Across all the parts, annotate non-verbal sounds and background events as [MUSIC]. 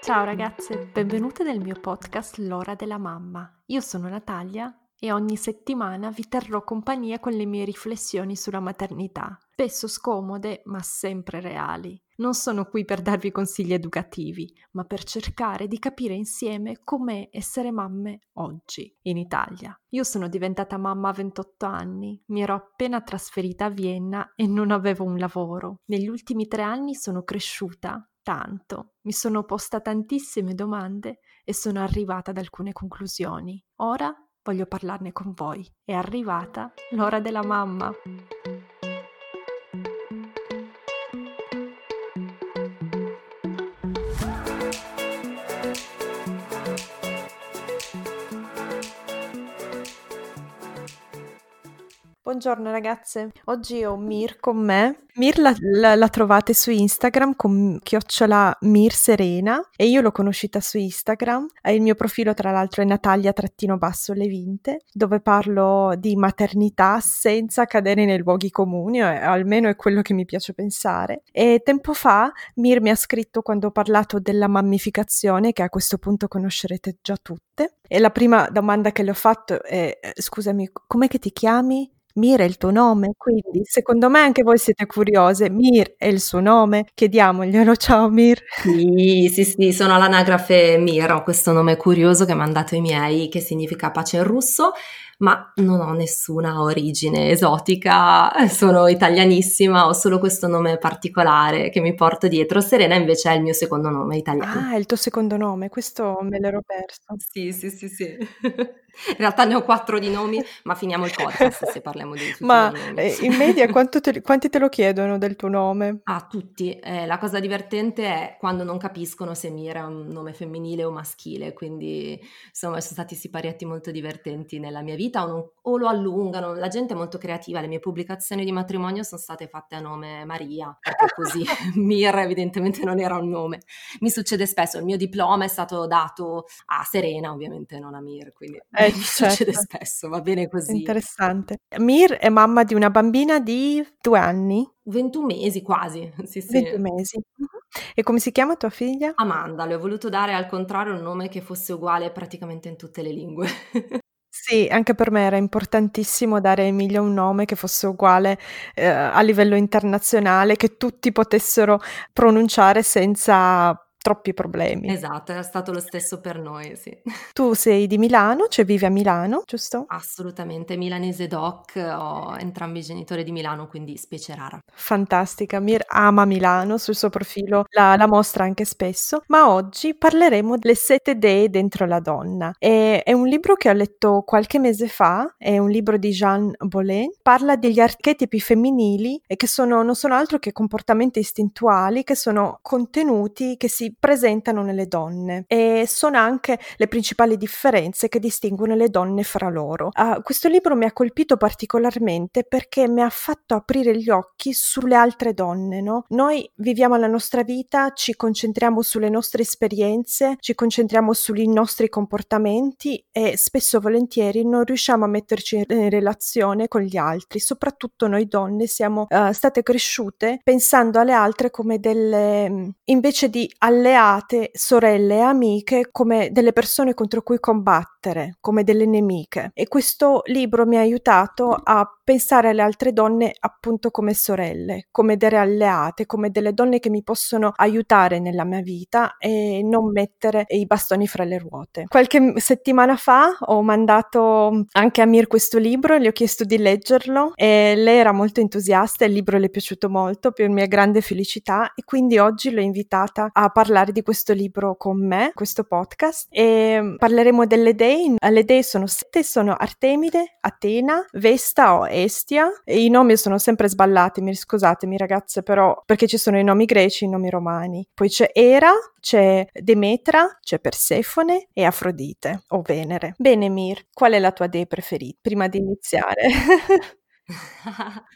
Ciao ragazze, benvenute nel mio podcast L'ora della mamma. Io sono Natalia e ogni settimana vi terrò compagnia con le mie riflessioni sulla maternità, spesso scomode ma sempre reali. Non sono qui per darvi consigli educativi, ma per cercare di capire insieme com'è essere mamme oggi in Italia. Io sono diventata mamma a 28 anni, mi ero appena trasferita a Vienna e non avevo un lavoro. Negli ultimi tre anni sono cresciuta tanto, mi sono posta tantissime domande e sono arrivata ad alcune conclusioni. Ora voglio parlarne con voi. È arrivata l'ora della mamma. Buongiorno ragazze, oggi ho Mir con me. Mir la, la, la trovate su Instagram con chiocciola Mir Serena e io l'ho conosciuta su Instagram. Il mio profilo tra l'altro è Natalia-Levinte dove parlo di maternità senza cadere nei luoghi comuni, eh, almeno è quello che mi piace pensare. E tempo fa Mir mi ha scritto quando ho parlato della mammificazione che a questo punto conoscerete già tutte. E la prima domanda che le ho fatto è eh, scusami, com'è che ti chiami? Mir è il tuo nome, quindi secondo me anche voi siete curiose. Mir è il suo nome, chiediamoglielo. Ciao Mir. Sì, sì, sì, sono all'anagrafe Mir, ho questo nome curioso che mi hanno dato i miei, che significa pace in russo ma non ho nessuna origine esotica, sono italianissima, ho solo questo nome particolare che mi porto dietro. Serena invece è il mio secondo nome italiano. Ah, è il tuo secondo nome, questo me l'ero perso. Sì, sì, sì, sì. In realtà ne ho quattro di nomi, ma finiamo il podcast se parliamo di tutti Ma eh, in media te, quanti te lo chiedono del tuo nome? Ah, tutti. Eh, la cosa divertente è quando non capiscono se Mira è un nome femminile o maschile, quindi insomma sono stati siparieti molto divertenti nella mia vita o, non, o, lo allungano. La gente è molto creativa, le mie pubblicazioni di matrimonio sono state fatte a nome Maria, perché così [LAUGHS] [LAUGHS] Mir evidentemente non era un nome. Mi succede spesso, il mio diploma è stato dato a Serena, ovviamente non a Mir, quindi... Eh, [LAUGHS] mi certo. succede spesso, va bene così. Interessante. Mir è mamma di una bambina di due anni? 21 mesi quasi, sì sì. 21 mesi. E come si chiama tua figlia? Amanda, le ho voluto dare al contrario un nome che fosse uguale praticamente in tutte le lingue. Sì, anche per me era importantissimo dare Emilia un nome che fosse uguale eh, a livello internazionale, che tutti potessero pronunciare senza troppi problemi. Esatto, è stato lo stesso per noi, sì. [LAUGHS] Tu sei di Milano, cioè vivi a Milano, giusto? Assolutamente, milanese doc, ho entrambi i genitori di Milano, quindi specie rara. Fantastica, Mir ama Milano, sul suo profilo la, la mostra anche spesso, ma oggi parleremo delle sette dee dentro la donna. E, è un libro che ho letto qualche mese fa, è un libro di Jean Bolin, parla degli archetipi femminili e che sono, non sono altro che comportamenti istintuali che sono contenuti, che si presentano nelle donne e sono anche le principali differenze che distinguono le donne fra loro. Uh, questo libro mi ha colpito particolarmente perché mi ha fatto aprire gli occhi sulle altre donne. No? Noi viviamo la nostra vita, ci concentriamo sulle nostre esperienze, ci concentriamo sui nostri comportamenti e spesso e volentieri non riusciamo a metterci in relazione con gli altri. Soprattutto noi donne siamo uh, state cresciute pensando alle altre come delle invece di alleate alleate, sorelle e amiche come delle persone contro cui combattere, come delle nemiche. E questo libro mi ha aiutato a pensare alle altre donne appunto come sorelle, come delle alleate, come delle donne che mi possono aiutare nella mia vita e non mettere i bastoni fra le ruote. Qualche settimana fa ho mandato anche a Mir questo libro, gli ho chiesto di leggerlo e lei era molto entusiasta, il libro le è piaciuto molto per mia grande felicità e quindi oggi l'ho invitata a parlare di questo libro con me, questo podcast e parleremo delle dei. Le dei sono sette, sono Artemide, Atena, Vesta o Estia. I nomi sono sempre sballati, mi scusatemi ragazze, però perché ci sono i nomi greci e i nomi romani. Poi c'è Era, c'è Demetra, c'è Persefone e Afrodite o Venere. Bene Mir, qual è la tua dea preferita prima di iniziare? [LAUGHS]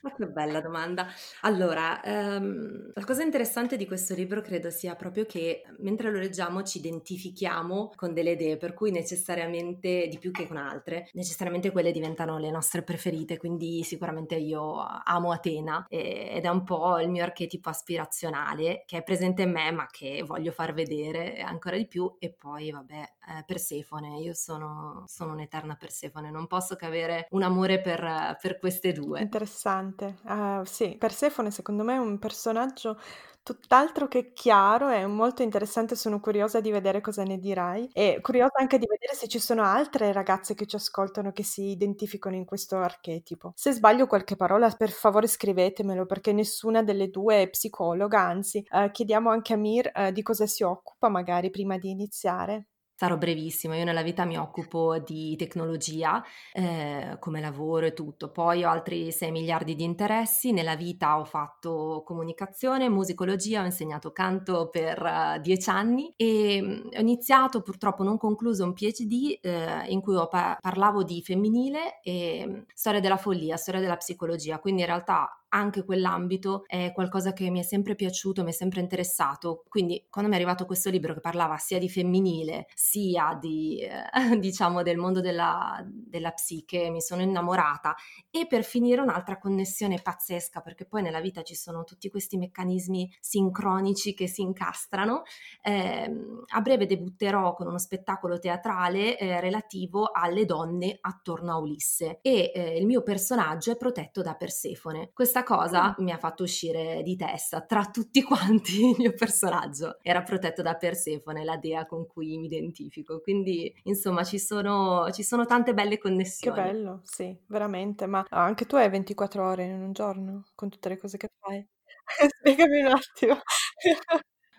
Ma che bella domanda. Allora, ehm, la cosa interessante di questo libro credo sia proprio che mentre lo leggiamo ci identifichiamo con delle idee, per cui necessariamente di più che con altre, necessariamente quelle diventano le nostre preferite, quindi sicuramente io amo Atena ed è un po' il mio archetipo aspirazionale che è presente in me ma che voglio far vedere ancora di più e poi vabbè, eh, Persefone, io sono, sono un'eterna Persefone, non posso che avere un amore per, per queste due. Interessante. Uh, sì, Persefone secondo me è un personaggio tutt'altro che chiaro e molto interessante, sono curiosa di vedere cosa ne dirai e curiosa anche di vedere se ci sono altre ragazze che ci ascoltano che si identificano in questo archetipo. Se sbaglio qualche parola, per favore scrivetemelo perché nessuna delle due è psicologa, anzi, uh, chiediamo anche a Mir uh, di cosa si occupa magari prima di iniziare. Sarò brevissima, io nella vita mi occupo di tecnologia eh, come lavoro e tutto, poi ho altri 6 miliardi di interessi, nella vita ho fatto comunicazione, musicologia, ho insegnato canto per uh, 10 anni e mm, ho iniziato, purtroppo non concluso, un PhD eh, in cui pa- parlavo di femminile e mm, storia della follia, storia della psicologia, quindi in realtà anche quell'ambito è qualcosa che mi è sempre piaciuto, mi è sempre interessato. Quindi quando mi è arrivato questo libro che parlava sia di femminile sia di, eh, [LAUGHS] diciamo, del mondo della, della psiche, mi sono innamorata. E per finire un'altra connessione pazzesca, perché poi nella vita ci sono tutti questi meccanismi sincronici che si incastrano. Eh, a breve debutterò con uno spettacolo teatrale eh, relativo alle donne attorno a Ulisse e eh, il mio personaggio è protetto da Persefone. Questa cosa mi ha fatto uscire di testa tra tutti quanti [LAUGHS] il mio personaggio. Era protetto da Persefone, la dea con cui mi identifico. Quindi, insomma, ci sono, ci sono tante belle connessioni. Che bello, sì, veramente. Ma anche tu hai 24 ore in un giorno con tutte le cose che fai? [LAUGHS] Spiegami un attimo.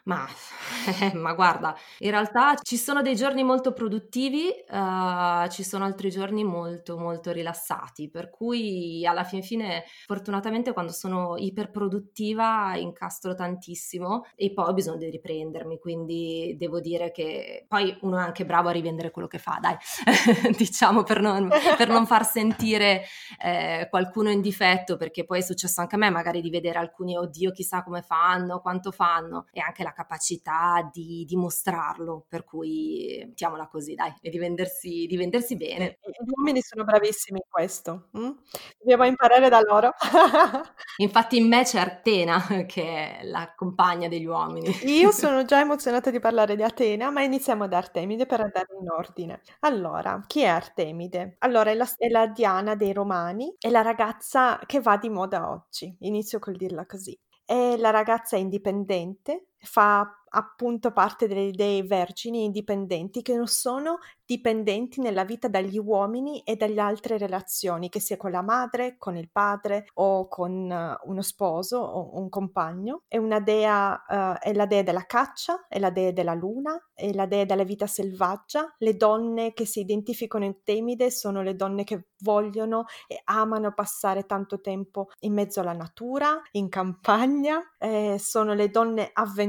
Ma, [LAUGHS] ma guarda, in realtà ci sono dei giorni molto produttivi, uh, ci sono altri giorni molto molto rilassati, per cui alla fin fine fortunatamente quando sono iperproduttiva incastro tantissimo e poi ho bisogno di riprendermi, quindi devo dire che poi uno è anche bravo a rivendere quello che fa, dai, [LAUGHS] diciamo per non, per non, far sentire eh, qualcuno in difetto, perché poi è successo anche a me magari di vedere alcuni, oddio chissà come fanno, quanto fanno, e anche la capacità di dimostrarlo, per cui mettiamola così, dai, e di vendersi, di vendersi bene. Gli uomini sono bravissimi in questo, hm? dobbiamo imparare da loro. [LAUGHS] Infatti in me c'è Artena, che è la compagna degli uomini. Io [LAUGHS] sono già emozionata di parlare di Atena, ma iniziamo da Artemide per andare in ordine. Allora, chi è Artemide? Allora, è la, è la Diana dei Romani, è la ragazza che va di moda oggi. Inizio col dirla così. È la ragazza indipendente, fa appunto parte delle idee vergini indipendenti che non sono dipendenti nella vita dagli uomini e dalle altre relazioni, che sia con la madre, con il padre o con uh, uno sposo o un compagno. È una dea, uh, è la dea della caccia, è la dea della luna, è la dea della vita selvaggia. Le donne che si identificano in Temide sono le donne che vogliono e amano passare tanto tempo in mezzo alla natura, in campagna, eh, sono le donne avventurose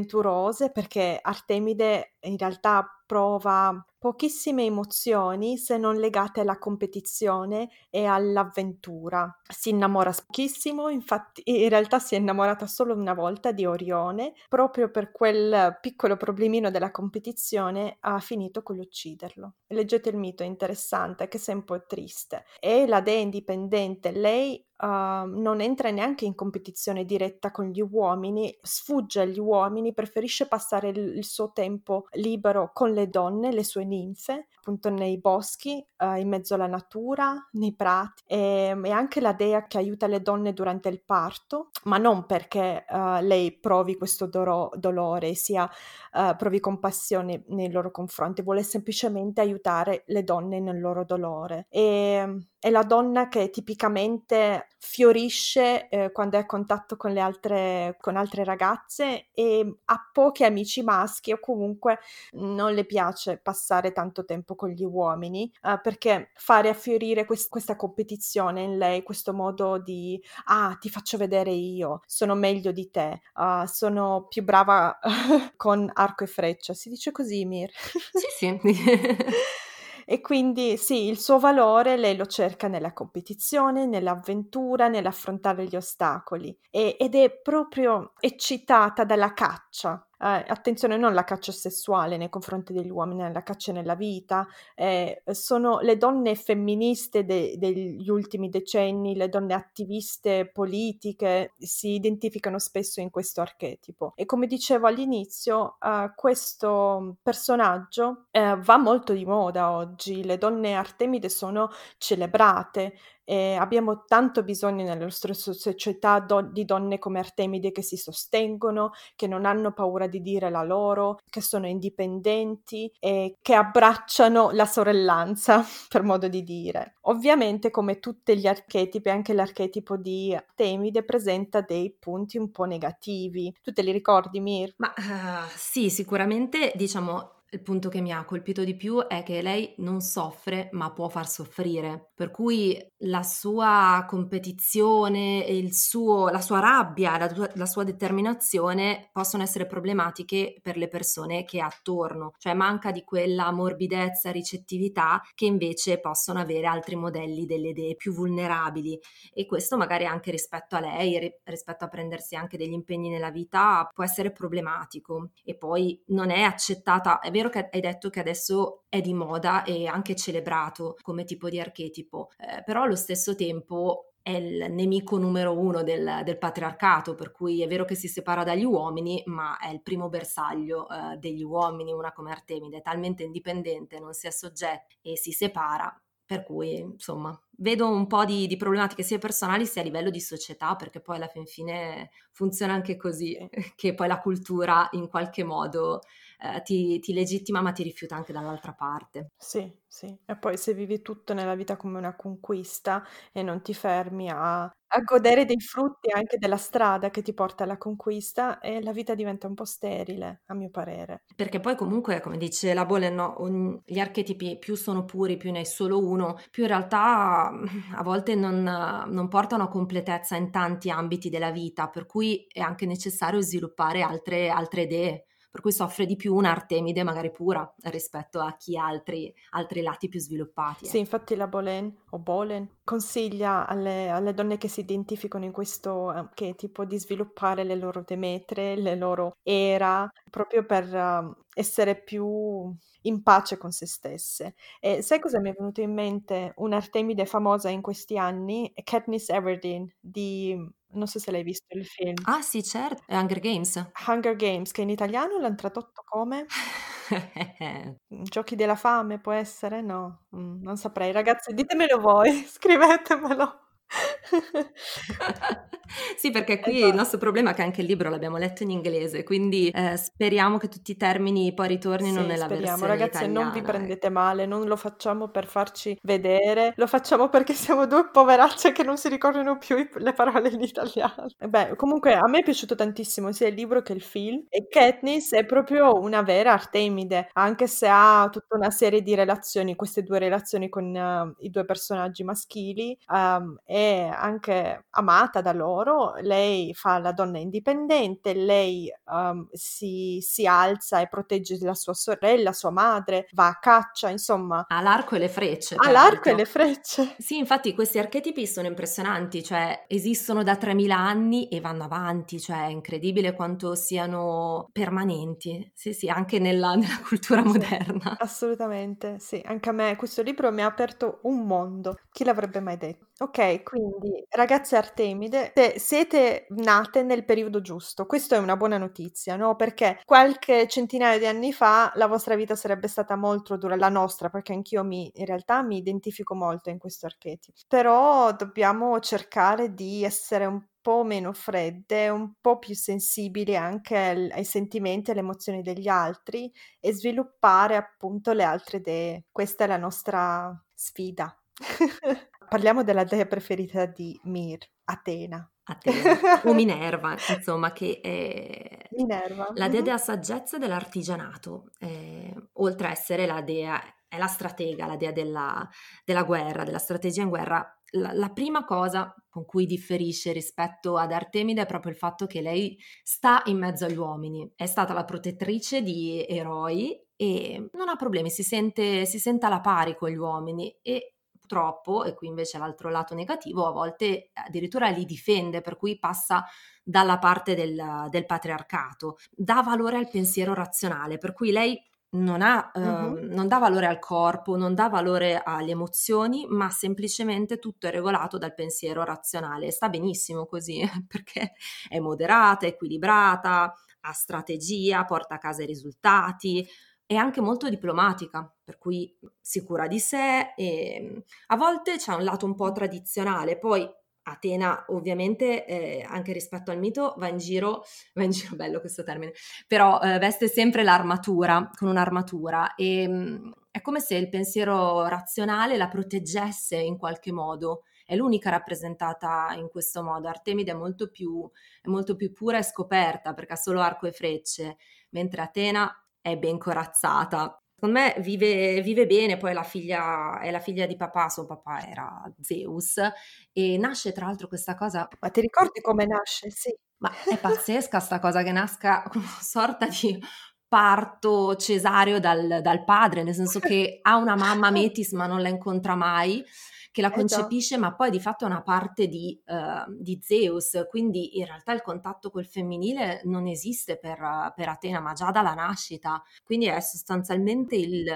perché Artemide in realtà prova pochissime emozioni se non legate alla competizione e all'avventura. Si innamora pochissimo, infatti in realtà si è innamorata solo una volta di Orione, proprio per quel piccolo problemino della competizione ha finito con l'ucciderlo. Leggete il mito, è interessante, anche se un po' triste. E la dea indipendente, lei Uh, non entra neanche in competizione diretta con gli uomini, sfugge agli uomini, preferisce passare il, il suo tempo libero con le donne, le sue ninfe, appunto nei boschi, uh, in mezzo alla natura, nei prati, e, e, anche la dea che aiuta le donne durante il parto, ma non perché uh, lei provi questo doro- dolore, sia provi compassione nei loro confronti, vuole semplicemente aiutare le donne nel loro dolore. E, è la donna che tipicamente fiorisce eh, quando è a contatto con le altre, con altre ragazze e ha pochi amici maschi o comunque non le piace passare tanto tempo con gli uomini eh, perché fare affiorire quest- questa competizione in lei, questo modo di ah ti faccio vedere io, sono meglio di te, uh, sono più brava [LAUGHS] con arco e freccia, si dice così Mir? Sì sì. [LAUGHS] E quindi sì, il suo valore lei lo cerca nella competizione, nell'avventura, nell'affrontare gli ostacoli e, ed è proprio eccitata dalla caccia eh, attenzione, non la caccia sessuale nei confronti degli uomini, la caccia nella vita, eh, sono le donne femministe de- degli ultimi decenni, le donne attiviste politiche, si identificano spesso in questo archetipo. E come dicevo all'inizio, eh, questo personaggio eh, va molto di moda oggi, le donne artemide sono celebrate, e abbiamo tanto bisogno nella nostra società do- di donne come Artemide che si sostengono, che non hanno paura di dire la loro, che sono indipendenti e che abbracciano la sorellanza, [LAUGHS] per modo di dire. Ovviamente, come tutti gli archetipi, anche l'archetipo di Artemide presenta dei punti un po' negativi. Tu te li ricordi, Mir? Ma uh, sì, sicuramente diciamo il punto che mi ha colpito di più è che lei non soffre, ma può far soffrire. Per cui la sua competizione, suo, la sua rabbia, la, la, sua determinazione possono essere problematiche per le persone che ha attorno. Cioè manca di quella morbidezza, ricettività che invece possono avere altri modelli delle idee più vulnerabili. E questo magari anche rispetto a lei, rispetto a prendersi anche degli impegni nella vita, può essere problematico. E poi non è accettata, è vero che hai detto che adesso è di moda e anche celebrato come tipo di archetipo, eh, però allo stesso tempo è il nemico numero uno del, del, patriarcato, per cui è vero che si separa dagli uomini, ma è il primo bersaglio eh, degli uomini, una come Artemide, è talmente indipendente, non si è soggetto e si separa, per cui insomma vedo un po' di, di, problematiche sia personali sia a livello di società, perché poi alla fin fine funziona anche così, [LAUGHS] che poi la cultura in qualche modo eh, ti, ti, legittima ma ti rifiuta anche dall'altra parte. Sì, sì. E poi se vivi tutto nella vita come una conquista e non ti fermi a, a godere dei frutti anche della strada che ti porta alla conquista, e la vita diventa un po' sterile, a mio parere. Perché poi comunque, come dice la Bolen, no, ogni, gli archetipi più sono puri, più ne hai solo uno, più in realtà a volte non, non portano a completezza in tanti ambiti della vita, per cui è anche necessario sviluppare altre, altre idee per cui soffre di più un'Artemide magari pura rispetto a chi ha altri, altri lati più sviluppati. Sì, infatti la Bolen o Bolen consiglia alle, alle donne che si identificano in questo archetipo di sviluppare le loro demetre, le loro era, proprio per uh, essere più in pace con se stesse. E sai cosa mi è venuto in mente? Un'Artemide famosa in questi anni, Katniss Everdeen di non so se l'hai visto il film. Ah sì, certo, è Hunger Games. Hunger Games, che in italiano l'hanno tradotto come? [LAUGHS] Giochi della fame, può essere? No, mm, non saprei. Ragazzi, ditemelo voi, [LAUGHS] scrivetemelo. [LAUGHS] sì, perché qui esatto. il nostro problema è che anche il libro l'abbiamo letto in inglese, quindi eh, speriamo che tutti i termini poi ritornino sì, nella speriamo. versione Ragazzi, italiana. non vi prendete male, non lo facciamo per farci vedere, lo facciamo perché siamo due poveracce che non si ricordano più le parole in italiano. Beh, comunque a me è piaciuto tantissimo sia il libro che il film e Katniss è proprio una vera Artemide, anche se ha tutta una serie di relazioni, queste due relazioni con uh, i due personaggi maschili, um, è anche amata da loro, lei fa la donna indipendente, lei um, si, si, alza e protegge la sua sorella, sua madre, va a caccia, insomma. Ha l'arco e le frecce. Ha l'arco e le frecce. Sì, infatti questi archetipi sono impressionanti, cioè esistono da 3000 anni e vanno avanti, cioè è incredibile quanto siano permanenti, sì sì, anche nella, nella cultura sì, moderna. Assolutamente, sì, anche a me questo libro mi ha aperto un mondo, chi l'avrebbe mai detto? Ok, quindi ragazze Artemide, siete nate nel periodo giusto. Questo è una buona notizia, no? Perché qualche centinaio di anni fa la vostra vita sarebbe stata molto dura, la nostra, perché anch'io mi, in realtà mi identifico molto in questo archetipo. Però dobbiamo cercare di essere un po' meno fredde, un po' più sensibili anche al, ai sentimenti e alle emozioni degli altri e sviluppare appunto le altre idee. Questa è la nostra sfida. [LAUGHS] Parliamo della dea preferita di Mir, Atena. Atena, o [LAUGHS] Minerva, insomma, che è Minerva. la dea della saggezza e dell'artigianato, eh, oltre a essere la dea, è la stratega, la dea della, della guerra, della strategia in guerra. La, la, prima cosa con cui differisce rispetto ad Artemide è proprio il fatto che lei sta in mezzo agli uomini, è stata la protettrice di eroi e non ha problemi, si sente, si sente alla pari con gli uomini e purtroppo, e qui invece l'altro lato negativo, a volte addirittura li difende, per cui passa dalla parte del, del patriarcato, dà valore al pensiero razionale, per cui lei non, ha, uh-huh. eh, non dà valore al corpo, non dà valore alle emozioni, ma semplicemente tutto è regolato dal pensiero razionale. Sta benissimo così, [LAUGHS] perché è moderata, equilibrata, ha strategia, porta a casa i risultati, è anche molto diplomatica, per cui sicura di sé e a volte c'è un lato un po' tradizionale, poi Atena ovviamente eh, anche rispetto al mito va in giro, [LAUGHS] va in giro bello questo termine, però eh, veste sempre l'armatura, con un'armatura e mh, mm, è come se il pensiero razionale la proteggesse in qualche modo, è l'unica rappresentata in questo modo, Artemide è molto più, è molto più pura e scoperta perché ha solo arco e frecce, mentre Atena è ben corazzata. Secondo me vive, vive bene, poi la figlia, è la figlia di papà, suo papà era Zeus e nasce tra l'altro questa cosa... Ma ti ricordi come nasce? Sì. Ma è pazzesca sta cosa che nasca una sorta di parto cesareo dal, dal padre, nel senso [LAUGHS] che ha una mamma Metis ma non la incontra mai che la concepisce, eh ma poi di fatto è una parte di, uh, di, Zeus, quindi in realtà il contatto col femminile non esiste per, per, Atena, ma già dalla nascita, quindi è sostanzialmente il,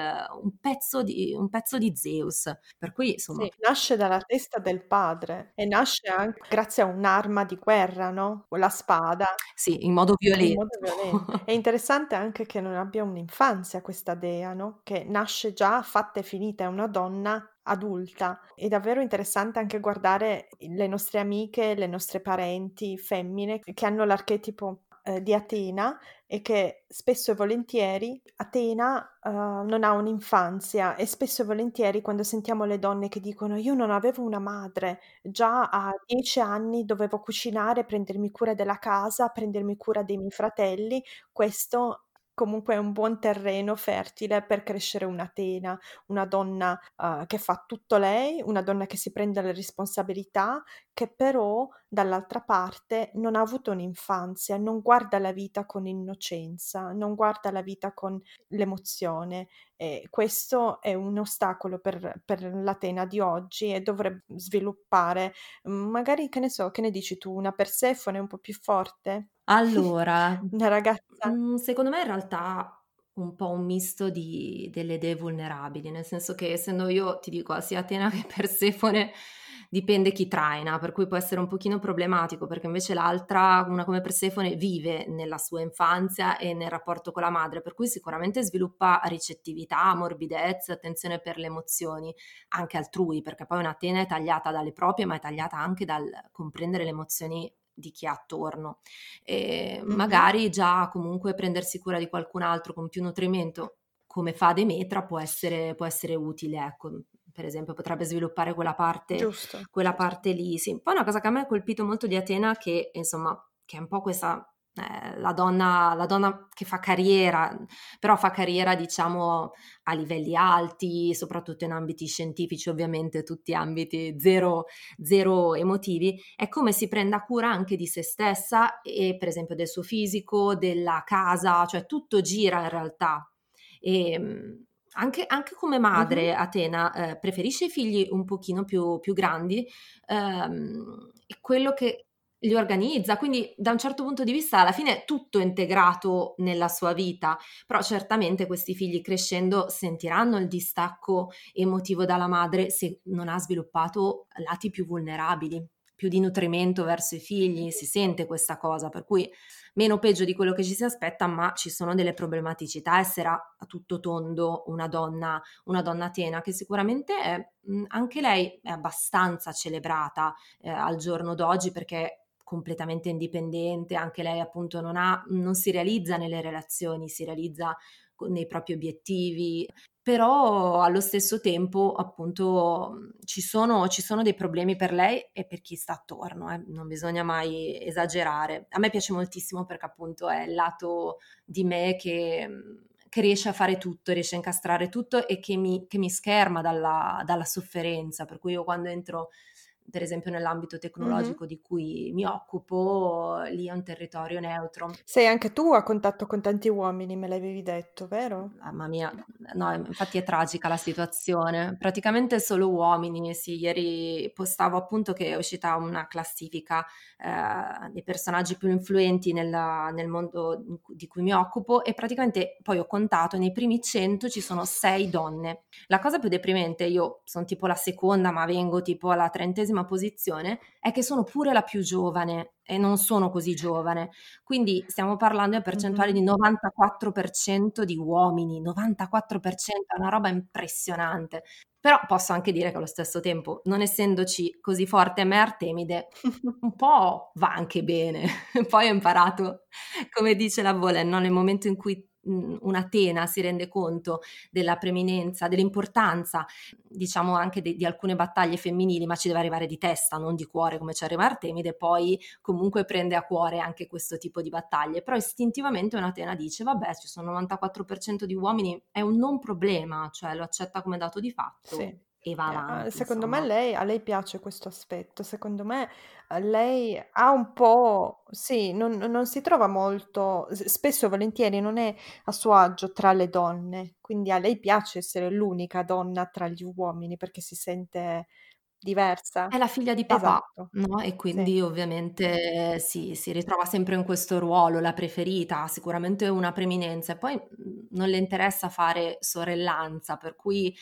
un, pezzo di, un, pezzo di, Zeus, per cui insomma... Sì, nasce dalla testa del padre e nasce anche grazie a un'arma di guerra, no? La spada. Sì, in modo violento. In modo violento. è interessante anche che non abbia un'infanzia questa dea, no? Che nasce già fatta e finita, è una donna adulta. È davvero interessante anche guardare le nostre amiche, le nostre parenti femmine che hanno l'archetipo eh, di Atena e che spesso e volentieri Atena uh, non ha un'infanzia e spesso e volentieri quando sentiamo le donne che dicono io non avevo una madre, già a dieci anni dovevo cucinare, prendermi cura della casa, prendermi cura dei miei fratelli, questo comunque è un buon terreno fertile per crescere un'Atena, una donna uh, che fa tutto lei, una donna che si prende le responsabilità, che però dall'altra parte non ha avuto un'infanzia, non guarda la vita con innocenza, non guarda la vita con l'emozione. E questo è un ostacolo per, per l'Atena di oggi e dovrebbe sviluppare, magari che ne so, che ne dici tu, una Persefone un po' più forte? [LAUGHS] Allora, Una ragazza mhmm, secondo me in realtà un po' un misto di delle dee vulnerabili, nel senso che essendo io, ti dico, sia Atena che Persefone dipende chi traina, per cui può essere un pochino problematico, perché invece l'altra, una come Persefone, vive nella sua infanzia e nel rapporto con la madre, per cui sicuramente sviluppa ricettività, morbidezza, attenzione per le emozioni, anche altrui, perché poi un'Atena è tagliata dalle proprie, ma è tagliata anche dal comprendere le emozioni di chi ha attorno. E mm-hmm. Magari già comunque prendersi cura di qualcun altro con più nutrimento, come fa Demetra, può essere, può essere utile, ecco. Per esempio, potrebbe sviluppare quella parte, quella parte lì. Sì. Poi una cosa che a me ha colpito molto di Atena, che insomma, che è un po' questa eh, la, donna, la, donna, che fa carriera, però fa carriera diciamo a livelli alti, soprattutto in ambiti scientifici, ovviamente tutti ambiti zero, zero emotivi, è come si prenda cura anche di se stessa e per esempio del suo fisico, della casa, cioè tutto gira in realtà. E, ehm, anche, anche, come madre, uh-huh. Atena eh, preferisce i figli un pochino più, più grandi ehm, e quello che li organizza, quindi da un certo punto di vista alla fine è tutto integrato nella sua vita, però certamente questi figli crescendo sentiranno il distacco emotivo dalla madre se non ha sviluppato lati più vulnerabili, più di nutrimento verso i figli, si sente questa cosa, per cui meno peggio di quello che ci si aspetta, ma ci sono delle problematicità, essere a tutto tondo una donna, una donna tena che sicuramente è, anche lei è abbastanza celebrata eh, al giorno d'oggi perché completamente indipendente, anche lei appunto non, ha, non si realizza nelle relazioni, si realizza nei propri obiettivi, però allo stesso tempo appunto ci sono, ci sono dei problemi per lei e per chi sta attorno, eh. non bisogna mai esagerare. A me piace moltissimo perché appunto è il lato di me che, che riesce a fare tutto, riesce a incastrare tutto e che mi, che mi scherma dalla, dalla sofferenza, per cui io quando entro per esempio nell'ambito tecnologico mm-hmm. di cui mi occupo, lì è un territorio neutro. Sei anche tu a contatto con tanti uomini, me l'avevi detto, vero? Mamma mia, no, infatti è tragica la situazione. Praticamente solo uomini. Sì, ieri postavo appunto che è uscita una classifica eh, dei personaggi più influenti nella, nel mondo di cui mi occupo e praticamente poi ho contato nei primi 100 ci sono 6 donne. La cosa più deprimente, io sono tipo la seconda ma vengo tipo alla trentesima settima posizione è che sono pure la più giovane e non sono così giovane. Quindi stiamo parlando di percentuali di 94% di uomini, 94% è una roba impressionante. Però posso anche dire che allo stesso tempo, non essendoci così forte me Artemide, [LAUGHS] un po' va anche bene. [LAUGHS] Poi ho imparato, come dice la Bolen, no? nel momento in cui un'Atena si rende conto della preminenza, dell'importanza, diciamo anche di, di, alcune battaglie femminili, ma ci deve arrivare di testa, non di cuore come ci arriva Artemide, poi comunque prende a cuore anche questo tipo di battaglie. Però istintivamente un'Atena dice, vabbè, ci sono 94% di uomini, è un non problema, cioè lo accetta come dato di fatto. Sì e va eh, avanti. secondo insomma. me lei, a lei piace questo aspetto, secondo me lei ha un po', sì, non, non si trova molto, spesso e volentieri non è a suo agio tra le donne, quindi a lei piace essere l'unica donna tra gli uomini perché si sente diversa. È la figlia di papà, esatto. no? E quindi sì. ovviamente sì, si ritrova sempre in questo ruolo, la preferita, sicuramente una preminenza e poi non le interessa fare sorellanza, per cui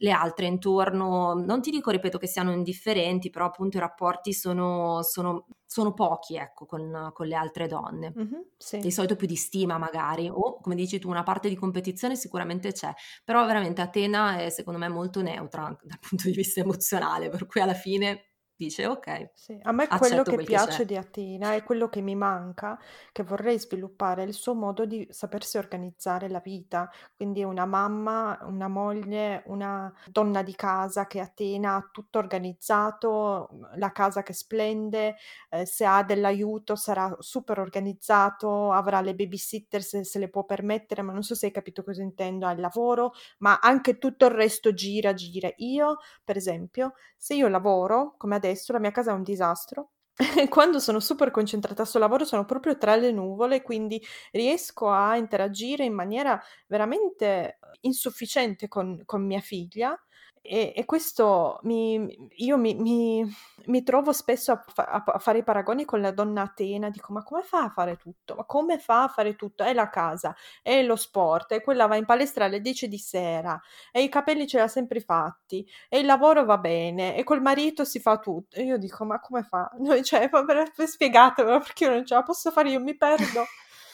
le altre intorno, non ti dico, ripeto, che siano indifferenti, però appunto i rapporti sono, sono, sono pochi, ecco, con, con, le altre donne. Mm-hmm, sì. Di solito più di stima magari, o come dici tu, una parte di competizione sicuramente c'è, però veramente Atena è secondo me molto neutra dal punto di vista [LAUGHS] emozionale, per cui alla fine dice ok. Sì, a me quello che piace di Atina e quello che mi manca, che vorrei sviluppare, è il suo modo di sapersi organizzare la vita. Quindi una mamma, una moglie, una donna di casa che Atena ha tutto organizzato, la casa che splende, eh, se ha dell'aiuto sarà super organizzato, avrà le babysitter se, se le può permettere, ma non so se hai capito cosa intendo, ha il lavoro, ma anche tutto il resto gira, gira. Io, per esempio, se io lavoro, come adesso, adesso la mia casa è un disastro. [LAUGHS] Quando sono super concentrata sul lavoro sono proprio tra le nuvole, quindi riesco a interagire in maniera veramente insufficiente con, con mia figlia e, e questo mi, io mi, mi, mi trovo spesso a, fa, a, fare i paragoni con la donna Atena, dico ma come fa a fare tutto? Ma come fa a fare tutto? È la casa, è lo sport, e quella va in palestra alle 10 di sera, e i capelli ce l'ha sempre fatti, e il lavoro va bene, e col marito si fa tutto. E io dico ma come fa? [LAUGHS] Noi, cioè, spiegatemelo perché io non ce la posso fare, io mi perdo.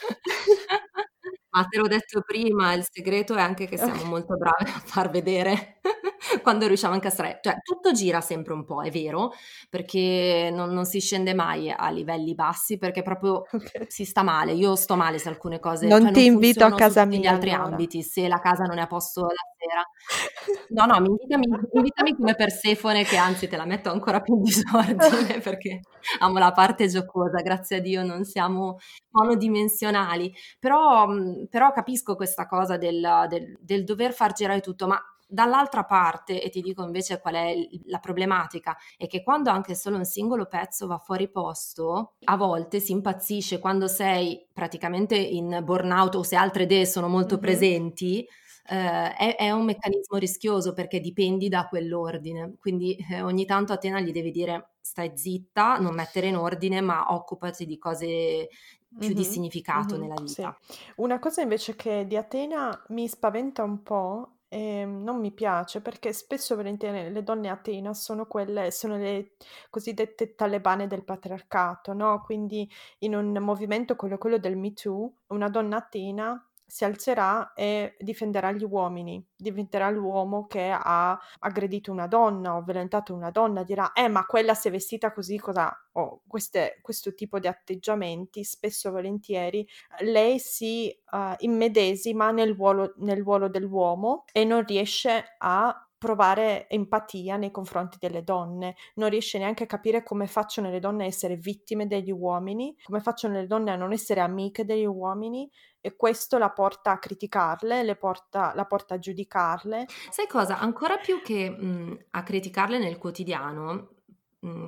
[LAUGHS] Ma te l'ho detto prima, il segreto è anche che siamo [LAUGHS] molto brave a far vedere [LAUGHS] quando riusciamo a incastrare. Cioè, tutto gira sempre un po', è vero, perché non, non si scende mai a livelli bassi perché proprio okay. si sta male. Io sto male se alcune cose non cioè, ti non invito a casa mia. Negli altri allora. ambiti, se la casa non è a posto la sera. [LAUGHS] No, no, invitami, invitami come Persefone che anzi te la metto ancora più in disordine [LAUGHS] perché amo la parte giocosa, grazie a Dio non siamo monodimensionali, però, però capisco questa cosa del, del, del dover far girare tutto, ma Dall'altra parte, e ti dico invece qual è la problematica, è che quando anche solo un singolo pezzo va fuori posto, a volte si impazzisce quando sei praticamente in burnout o se altre idee sono molto mm-hmm. presenti, eh, è, è, un meccanismo rischioso perché dipendi da quell'ordine. Quindi eh, ogni tanto a Tena gli devi dire stai zitta, non mettere in ordine, ma occupati di cose più mm-hmm, di significato mm-hmm, nella vita. Sì. Una cosa invece che di Atena mi spaventa un po' e non mi piace perché spesso volentieri le donne Atena sono quelle, sono le cosiddette talebane del patriarcato, no? Quindi in un movimento come quello del Me Too, una donna Atena si alzerà e difenderà gli uomini, diventerà l'uomo che ha aggredito una donna o violentato una donna, dirà, eh ma quella si è vestita così, cosa... O queste, questo tipo di atteggiamenti, spesso e volentieri, lei si uh, immedesima nel ruolo, nel ruolo dell'uomo e non riesce a provare empatia nei confronti delle donne, non riesce neanche a capire come facciano le donne a essere vittime degli uomini, come facciano le donne a non essere amiche degli uomini e questo la porta a criticarle, porta, la porta a giudicarle. Sai cosa? Ancora più che mh, a criticarle nel quotidiano,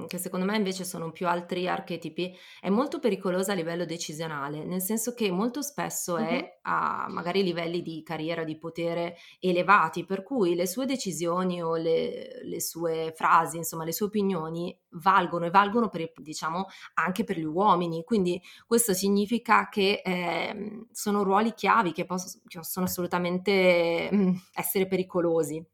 che secondo me invece sono più altri archetipi, è molto pericolosa a livello decisionale, nel senso che molto spesso è a magari livelli di carriera, di potere elevati, per cui le sue decisioni o le le sue frasi, insomma le sue opinioni valgono e valgono per diciamo anche per gli uomini. Quindi questo significa che, ehm, sono ruoli chiavi che pos che possono assolutamente, mhmm, essere pericolosi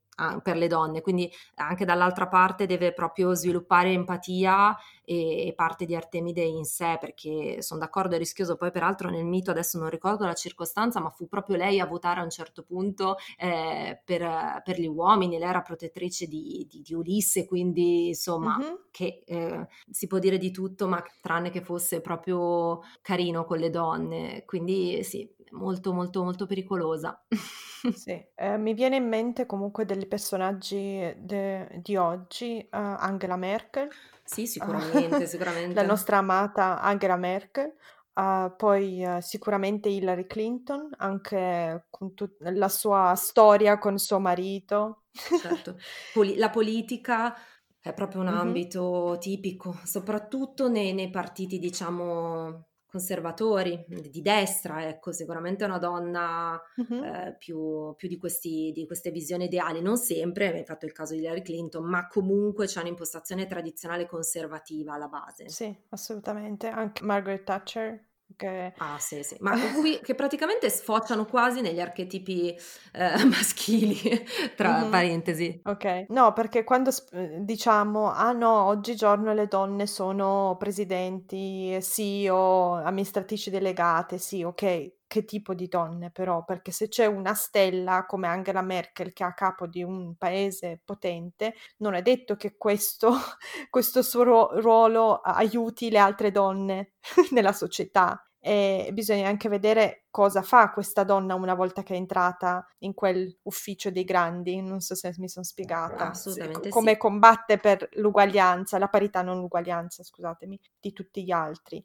per le donne, quindi anche dall'altra parte deve proprio sviluppare empatia e e parte di Artemide in sé, perché son d'accordo è rischioso. Poi peraltro nel mito, adesso non ricordo la circostanza, ma fu proprio lei a votare a un certo punto, ehm, per per gli uomini. Lei era protettrice di di di Ulisse, quindi insomma Mh-mh. che, ehm, si può dire di tutto, ma tranne che fosse proprio carino con le donne. Quindi sì, molto, molto, molto pericolosa. [LAUGHS] Sì, ehm, mi viene in mente comunque degli personaggi de di oggi, uhm, Angela Merkel, Sì, uhm, sicuramente, [LAUGHS] la sicuramente. nostra amata Angela Merkel, uhm, poi uh, sicuramente Hillary Clinton, anche con tut la sua storia con suo marito. Certo. Poli la politica è proprio un Mh-mh. ambito tipico, soprattutto nei nei partiti diciamo conservatori, di destra, ecco. Sicuramente è una donna, Mh-mh. ehm, più più di questi di queste visioni ideali. Non sempre, hai fatto il caso di Hillary Clinton, ma comunque c'è un'impostazione tradizionale conservativa alla base. Sì, assolutamente. Anche Margaret Thatcher che Ah sì, sì, ma [LAUGHS] qui che praticamente sfociano quasi negli archetipi, ehm, [LAUGHS] maschili, tra Mh-mh. parentesi. Okay. No, perché quando sp uhm, diciamo: "Ah no, oggigiorno le donne sono presidenti, CEO, amministratrici delegate", sì, okay, che tipo di donne però? Perché se c'è una stella come Angela Merkel che è a capo di un paese potente, non è detto che questo [LAUGHS] questo suo ruo ruolo aiuti le altre donne [LAUGHS] nella società. E bisogna anche vedere cosa fa questa donna una volta che è entrata in quell'ufficio dei grandi. Non so se mi son spiegata. Assolutamente come sì. combatte per l'uguaglianza, la parità, non l'uguaglianza, scusatemi, di tutti gli altri.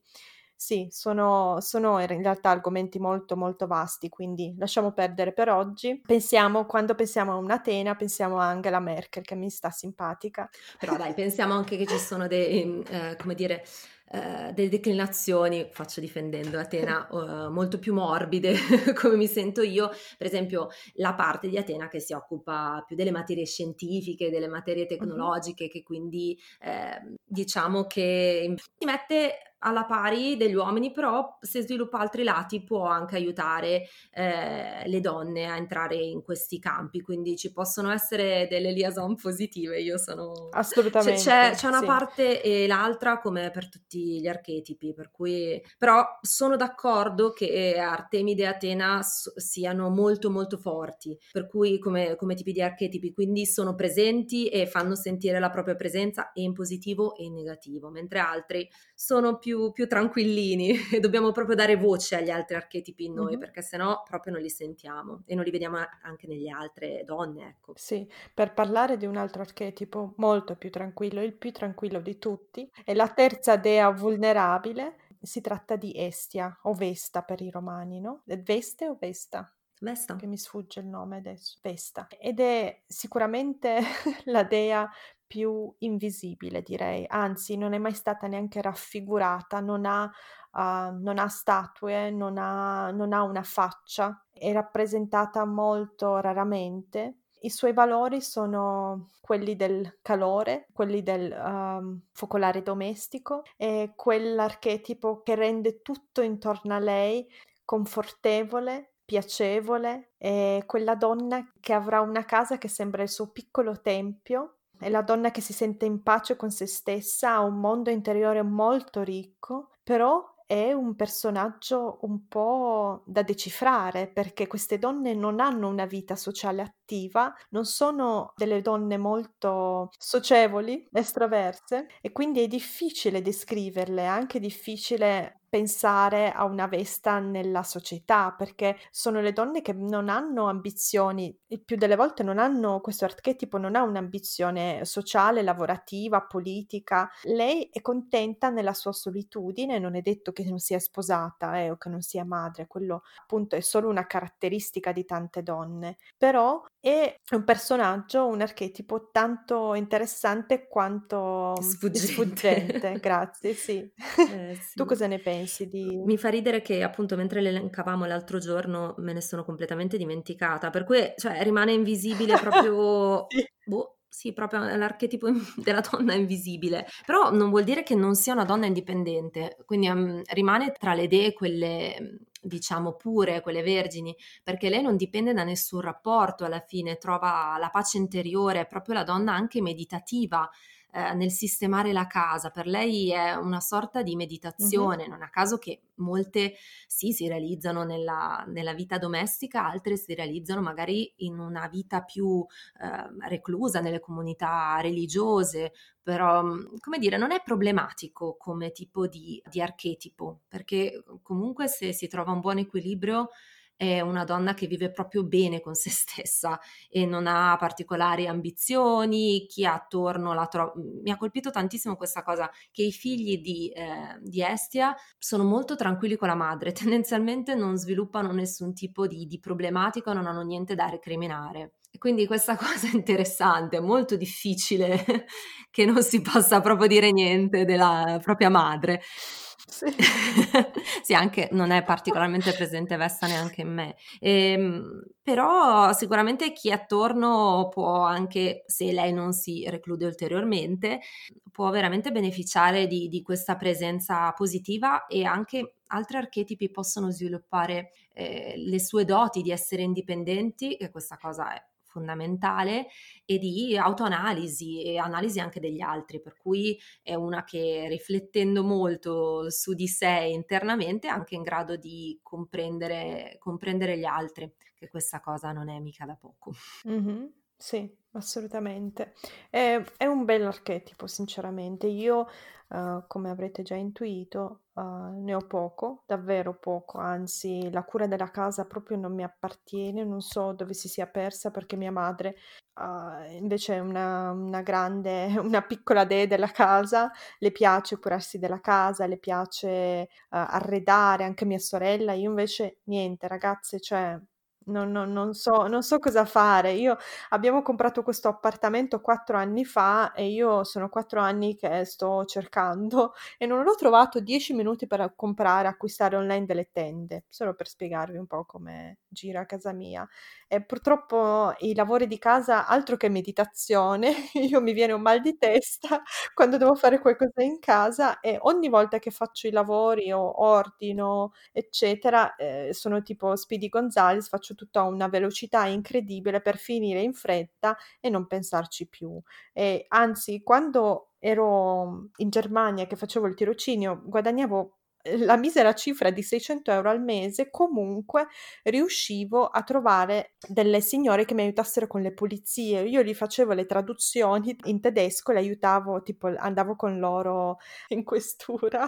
Sì, sono sono in realtà argomenti molto, molto vasti, quindi lasciamo perdere per oggi. Pensiamo quando pensiamo a un'Atena, pensiamo a Angela Merkel che mi sta simpatica. Però dai, pensiamo anche che ci sono dei mhmm, ehm, come dire, ehm, delle declinazioni, faccio difendendo Atena, uhm, molto più morbide, [LAUGHS] come mi sento io. Per esempio, la parte di Atena che si occupa più delle materie scientifiche, delle materie tecnologiche, che quindi, ehm, diciamo che si mette alla pari degli uomini, però se sviluppa altri lati può anche aiutare, ehm, le donne a entrare in questi campi, quindi ci possono essere delle liaison positive. Io sono c'è c'è Assolutamente, c'è una sì. parte e l'altra come per tutti gli archetipi, per cui però sono d'accordo che Artemide e Atena s siano molto, molto forti, per cui come come tipi di archetipi, quindi sono presenti e fanno sentire la propria presenza e in positivo e in negativo, mentre altri sono più più tranquillini [LAUGHS] e dobbiamo proprio dare voce agli altri archetipi in noi, Mh-mh. perché se no proprio non li sentiamo e non li vediamo anche nelle altre donne, ecco. Sì, per parlare di un altro archetipo molto più tranquillo, il più tranquillo di tutti, è la terza dea vulnerabile. Si tratta di Estia o Vesta per i romani, no, Veste o Vesta? Vesta. Che mi sfugge il nome adesso. Vesta. Ed è sicuramente [LAUGHS] la dea più invisibile direi, anzi non è mai stata neanche raffigurata, non ha uhm, non ha statue, non ha non ha una faccia, è rappresentata molto raramente. I suoi valori sono quelli del calore, quelli del, uhm, focolare domestico, è quell'archetipo che rende tutto intorno a lei confortevole, piacevole, è quella donna che avrà una casa che sembra il suo piccolo tempio, è la donna che si sente in pace con se stessa, ha un mondo interiore molto ricco, però è un personaggio un po' da decifrare, perché queste donne non hanno una vita sociale attiva, non sono delle donne molto socievoli, estroverse e quindi è difficile descriverle, è anche difficile pensare a una Vesta nella società, perché sono le donne che non hanno ambizioni, il più delle volte non hanno questo archetipo, non ha un'ambizione sociale, lavorativa, politica. Lei è contenta nella sua solitudine, non è detto che non sia sposata eh, o che non sia madre, quello appunto è solo una caratteristica di tante donne, però è un personaggio, un archetipo tanto interessante quanto sfuggente. sfuggente. [LAUGHS] Grazie, sì. Eh, sì. Tu cosa ne pensi di... Mi fa ridere che appunto mentre le elencavamo l'altro giorno me ne sono completamente dimenticata, per cui cioè, rimane invisibile proprio... [LAUGHS] sì. boh, sì, proprio l'archetipo [LAUGHS] della donna invisibile, però non vuol dire che non sia una donna indipendente, quindi um, rimane tra le idee quelle diciamo pure, quelle vergini, perché lei non dipende da nessun rapporto alla fine, trova la pace interiore, è proprio la donna anche meditativa, eh, nel sistemare la casa. Per lei è una sorta di meditazione, mm-hmm. non a caso che molte sì si realizzano nella, nella, vita domestica, altre si realizzano magari in una vita più eh, reclusa nelle comunità religiose, però mm, come dire non è problematico come tipo di, di archetipo, perché comunque se si trova un buon equilibrio è una donna che vive proprio bene con se [LAUGHS] stessa e non ha particolari ambizioni, chi ha attorno la trova. Mi ha colpito tantissimo questa cosa, che i figli di, eh, di, Estia sono molto tranquilli con la madre, [LAUGHS] tendenzialmente non sviluppano nessun tipo di, di problematico, non hanno niente da recriminare. Quindi questa [LAUGHS] cosa è interessante, è molto difficile che non si possa proprio dire niente della propria madre. Sì. [LAUGHS] sì, anche non è particolarmente presente Vesta neanche in me. Ehm, però sicuramente chi è attorno può anche, se lei non si reclude ulteriormente, può veramente beneficiare di, di questa presenza positiva e anche altri archetipi possono sviluppare eh, le sue doti di essere indipendenti, che questa cosa è fondamentale e di autoanalisi e analisi anche degli altri, per cui è una che riflettendo molto su di sé internamente è anche in grado di comprendere, comprendere gli altri, che questa cosa non è mica da poco. Mm-hmm. Sì, assolutamente. È, è un bel archetipo, sinceramente. Io Uh, come avrete già intuito, uh, ne ho poco, davvero poco, anzi la cura della casa proprio non mi appartiene, non so dove si sia persa perché mia madre uh, invece è una, una, grande, [LAUGHS] una piccola dea della casa, le piace curarsi della casa, le piace arredare, anche mia sorella, io invece niente, ragazze, cioè non, non, non, so, non so cosa fare. Io abbiamo comprato questo appartamento quattro anni fa e io sono quattro anni che sto cercando [LAUGHS] e non l'ho trovato dieci minuti per comprare, acquistare online delle tende, solo per spiegarvi un po' come gira a casa mia. E purtroppo i lavori di casa, altro che meditazione, [LAUGHS] io mi viene un mal di testa [LAUGHS] quando devo fare qualcosa in casa e ogni volta che faccio i lavori o ordino, eccetera, eh, sono tipo Speedy Gonzales, faccio tutto a una velocità incredibile per finire in fretta e non pensarci più. E anzi, quando ero in Germania che facevo il tirocinio, guadagnavo eh, la misera cifra di 600 euro al mese, comunque riuscivo a trovare delle signore che mi aiutassero con le pulizie. Io gli facevo le traduzioni in tedesco, le aiutavo, tipo andavo con loro in questura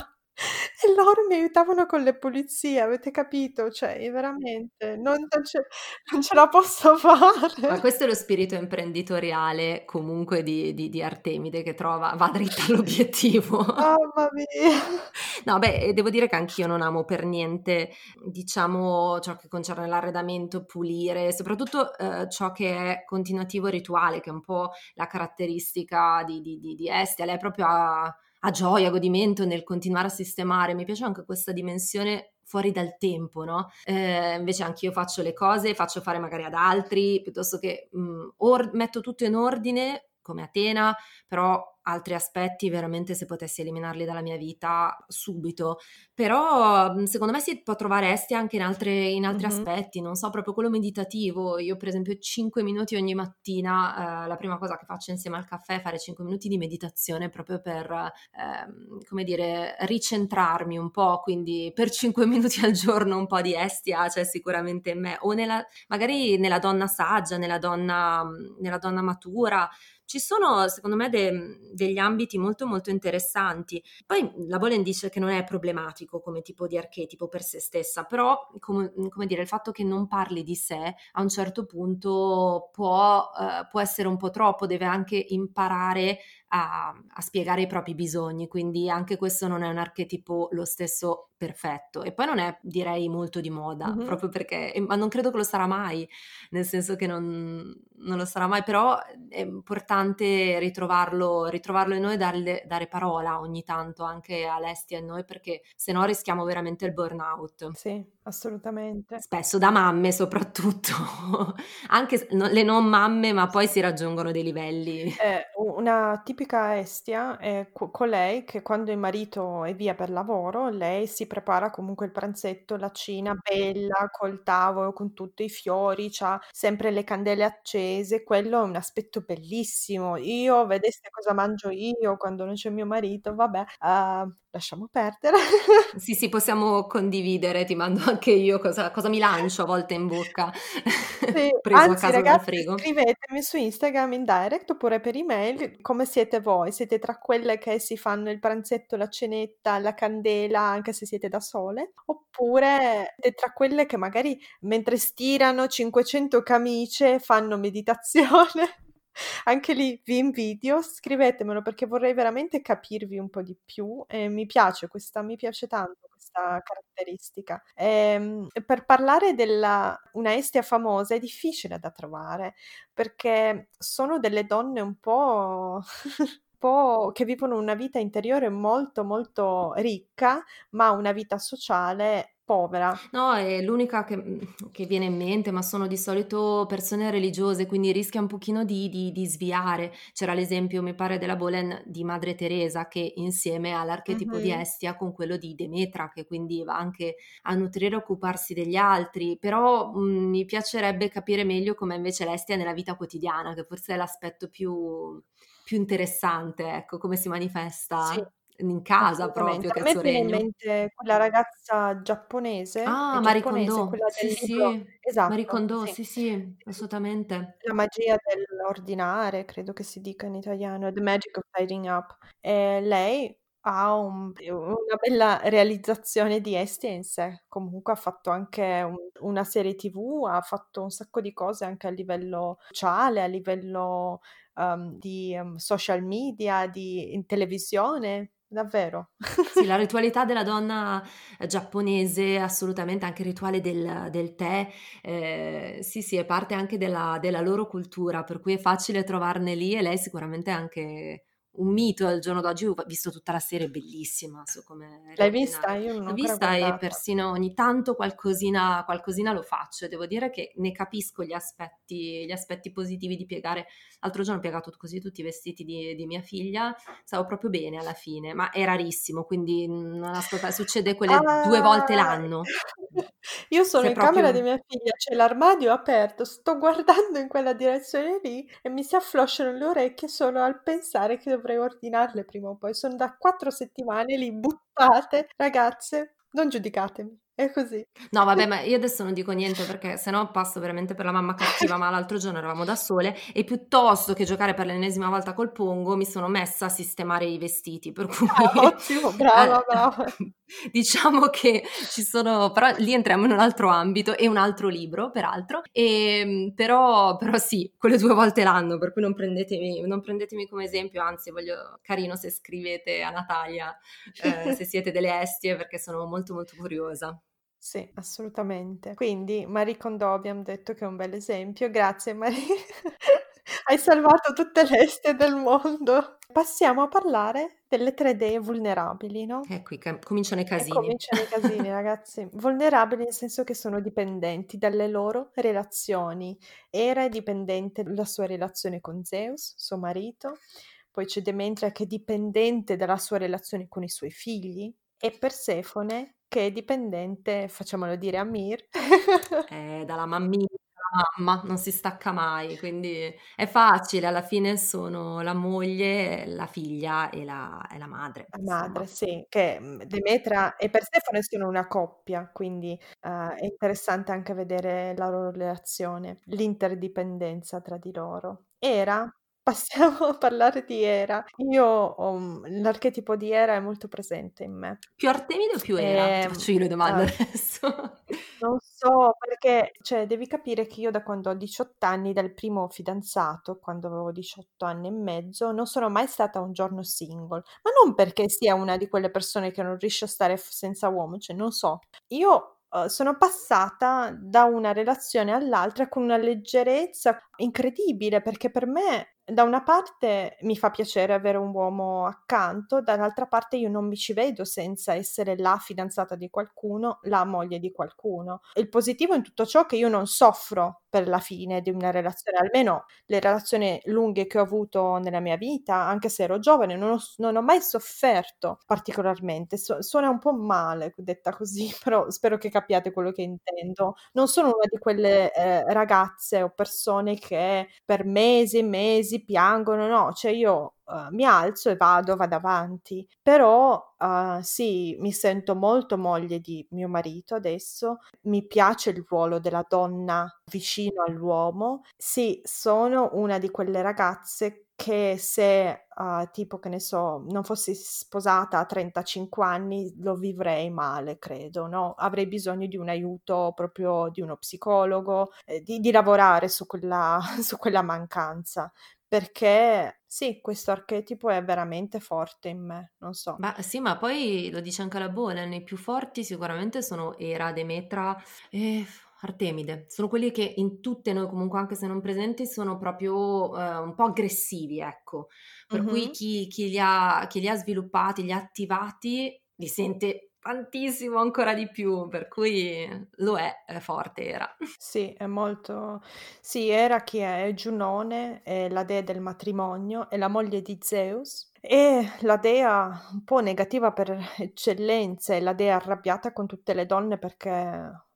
e loro mi aiutavano con le pulizie, avete capito? Cioè, veramente, non, non, ce, [LAUGHS] non ce la posso [LAUGHS] fare. Ma questo è lo spirito imprenditoriale comunque di, di, di Artemide che trova, va dritta all'obiettivo. Mamma mia! [LAUGHS] No, beh, devo dire che anch'io non amo per niente, diciamo, ciò che concerne l'arredamento, pulire, soprattutto eh, ciò che è continuativo rituale, che è un po' la caratteristica di, di, di, di Estia. Lei è proprio a a gioia, godimento nel continuare a sistemare. Mi piace anche questa dimensione fuori dal tempo, no? Eh, invece anche io faccio le cose, faccio fare magari ad altri, piuttosto che mh, mm, or- metto tutto in ordine come Atena, però altri aspetti veramente se potessi eliminarli dalla mia vita subito. Però mhmm, secondo me si può trovare esti anche in, altre, in altri mm-hmm. aspetti, non so, proprio quello meditativo. Io per esempio 5 minuti ogni mattina, eh, la prima cosa che faccio insieme al caffè è fare 5 minuti di meditazione proprio per, eh, come dire, ricentrarmi un po', quindi per [LAUGHS] 5 minuti al giorno un po' di estia c'è sicuramente in me, o nella, magari nella donna saggia, nella donna, nella donna matura. Ci sono secondo me dei degli ambiti molto molto interessanti. Poi la Bolen dice che non è problematico come tipo di archetipo per se stessa, però come, come dire, il fatto che non parli di sé a un certo punto può, eh, può essere un po' troppo, deve anche imparare a, a, spiegare i propri bisogni, quindi anche questo non è un archetipo lo stesso perfetto e poi non è direi molto di moda, mm-hmm. proprio perché, ma non credo che lo sarà mai, nel senso che non, non lo sarà mai, però è importante ritrovarlo, ritrovarlo in noi e darle, dare parola ogni tanto anche a Lesti e a noi perché se no rischiamo veramente il burnout. Sì, assolutamente. Spesso da mamme soprattutto, [LAUGHS] anche le non mamme ma poi si raggiungono dei livelli. Eh, una tipica Estia è colei che quando il marito è via per lavoro lei si prepara comunque il pranzetto, la cena bella col tavolo con tutti i fiori, c'ha sempre le candele accese, quello è un aspetto bellissimo. Io vedeste cosa mangio io quando non c'è mio marito, vabbè, uh, lasciamo perdere. [LAUGHS] Sì, sì, possiamo condividere, ti mando anche io cosa, cosa mi lancio a volte in bocca, sì, [LAUGHS] preso anzi, a caso ragazzi, frigo. Scrivetemi su Instagram in direct oppure per email come siete voi, siete tra quelle che si fanno il pranzetto, la cenetta, la candela, anche se siete da sole, oppure siete tra quelle che magari mentre stirano 500 camicie fanno meditazione. [LAUGHS] Anche lì vi invidio, scrivetemelo perché vorrei veramente capirvi un po' di più e mi piace questa, mi piace tanto questa caratteristica. Ehm, per parlare della una Estia famosa è difficile da trovare perché sono delle donne un po' [LAUGHS] che vivono una vita interiore molto molto ricca, ma una vita sociale povera. No, è l'unica che, mhmm, che viene in mente, ma sono di solito persone religiose, quindi rischia un pochino di, di, di sviare. C'era l'esempio, mi pare, della Bolen di Madre Teresa, che insieme all'archetipo di Mhm. Estia con quello di Demetra, che quindi va anche a nutrire e occuparsi degli altri, però mh, mi piacerebbe capire meglio com'è invece l'Estia nella vita quotidiana, che forse è l'aspetto più, più interessante, ecco, come si manifesta Sì. In casa proprio, che A me viene in mente quella ragazza giapponese, Ah, Marie Kondo, quella sì, sì, Marie esatto, Kondo, sì. sì, sì, assolutamente. La magia dell'ordinare, credo che si dica in italiano, The Magic of Tidying Up. E lei ha un una bella realizzazione di Estia in sé. Comunque ha fatto anche un una serie TV, ha fatto un sacco di cose anche a livello sociale, a livello, uhm, di, uhm, social media, di in televisione, davvero. Sì, la [LAUGHS] ritualità della donna giapponese, assolutamente, anche il rituale del del tè, ehm, sì, sì, è parte anche della della loro cultura, per cui è facile trovarne lì e lei sicuramente anche un mito al giorno d'oggi. Ho visto tutta la serie, bellissima su come L'hai vista? Io non l'ho vista e persino ogni tanto qualcosina qualcosina lo faccio e devo dire che ne capisco gli aspetti gli aspetti positivi di piegare l'altro giorno ho piegato così tutti i vestiti di di mia figlia, stavo proprio bene alla fine, ma è rarissimo, quindi non ascolta succede quelle 2 volte Ah! l'anno. [LAUGHS] Io sono Se in camera di proprio mia figlia, c'è l'armadio aperto, sto [LAUGHS] guardando in quella direzione lì e mi si afflosciano le orecchie solo al pensare che dovrei ordinarle prima o poi. Sono da 4 settimane lì buttate. Ragazze, non giudicatemi, è così. No, vabbè, ma io adesso non dico niente perché se no passo veramente per la mamma cattiva, ma l'altro giorno eravamo da sole e piuttosto che giocare per l'ennesima volta col pongo mi sono messa a sistemare i vestiti, per cui Ah, ottimo, brava, [LAUGHS] eh, brava. [LAUGHS] diciamo che ci sono però lì entriamo in un altro ambito e un altro libro, peraltro, ehm, però però sì, quelle 2 volte l'anno, per cui non prendetemi non prendetemi come esempio, anzi voglio carino se scrivete a Natalia, ehm, se siete delle Estie perché sono molto, molto curiosa. Sì, assolutamente. Quindi Marie Kondo abbiam detto che è un bell'esempio. Grazie Marie, [LAUGHS] hai salvato tutte le Estie del mondo. Passiamo a parlare delle 3 dee vulnerabili, no? Eh, qui ca cominciano i E casini. cominciano i casini [LAUGHS] ragazzi. Vulnerabili nel senso che sono dipendenti dalle loro relazioni. Era è dipendente dalla sua relazione con Zeus, suo marito, poi c'è Demetra che è dipendente dalla sua relazione con i suoi figli e Persefone che è dipendente, facciamolo dire a Mir Eh, dalla mammina, mamma, non si stacca mai, quindi è facile, alla fine sono la moglie, la figlia e la e la madre, La madre, insomma. sì, che, mhmm, Demetra e Persefone sono una coppia, quindi, uhm, è interessante anche vedere la loro relazione, l'interdipendenza tra di loro. Era passiamo a parlare di Era. Io ho mhmm, l'archetipo di Era è molto presente in me. Più Artemide o più Era? Ti Ehm, faccio io le domande ah adesso. non so perché cioè devi capire che io da quando ho 18 anni, dal primo fidanzato, quando avevo 18 anni e mezzo, non sono mai stata un giorno single, ma non perché sia una di quelle persone che non riesce a stare f senza uomo, cioè non so. Io, uhm, sono passata da una relazione all'altra con una leggerezza incredibile, perché per me da una parte mi fa piacere avere un uomo accanto, dall'altra parte io non mi ci vedo senza essere la fidanzata di qualcuno, la moglie di qualcuno. Il positivo in tutto ciò è che io non soffro per la fine di una relazione, almeno le relazioni lunghe che ho avuto nella mia vita, anche se ero giovane, non ho non ho mai sofferto particolarmente. Su suona un po' male detta così, [LAUGHS] però spero che capiate quello che intendo. Non sono una di quelle, ehm, ragazze o persone che per mesi e mesi piangono, no, cioè io, uhm, mi alzo e vado, vado avanti. Però, uhm, sì, mi sento molto moglie di mio marito adesso, mi piace il ruolo della donna vicino all'uomo. Sì, sono una di quelle ragazze che se, uhm, tipo, che ne so, non fossi sposata a 35 anni lo vivrei male, credo, no, avrei bisogno di un aiuto proprio di uno psicologo, ehm, di di lavorare su quella [LAUGHS] su quella mancanza, perché sì, questo archetipo è veramente forte in me, non so. Ma sì, ma poi lo dice anche la Bolen, i più forti sicuramente sono Era, Demetra e Artemide. Sono quelli che in tutte noi, comunque anche se non presenti, sono proprio, ehm, un po' aggressivi, ecco. Per cui Mh-mh. chi chi li ha chi li ha sviluppati, li ha attivati, li sente tantissimo ancora di più, per cui lo è, è forte Era. Sì, è molto sì, Era chi è? È Giunone, è la dea del matrimonio, è la moglie di Zeus, è la dea un po' negativa per eccellenza, è la dea arrabbiata con tutte le donne perché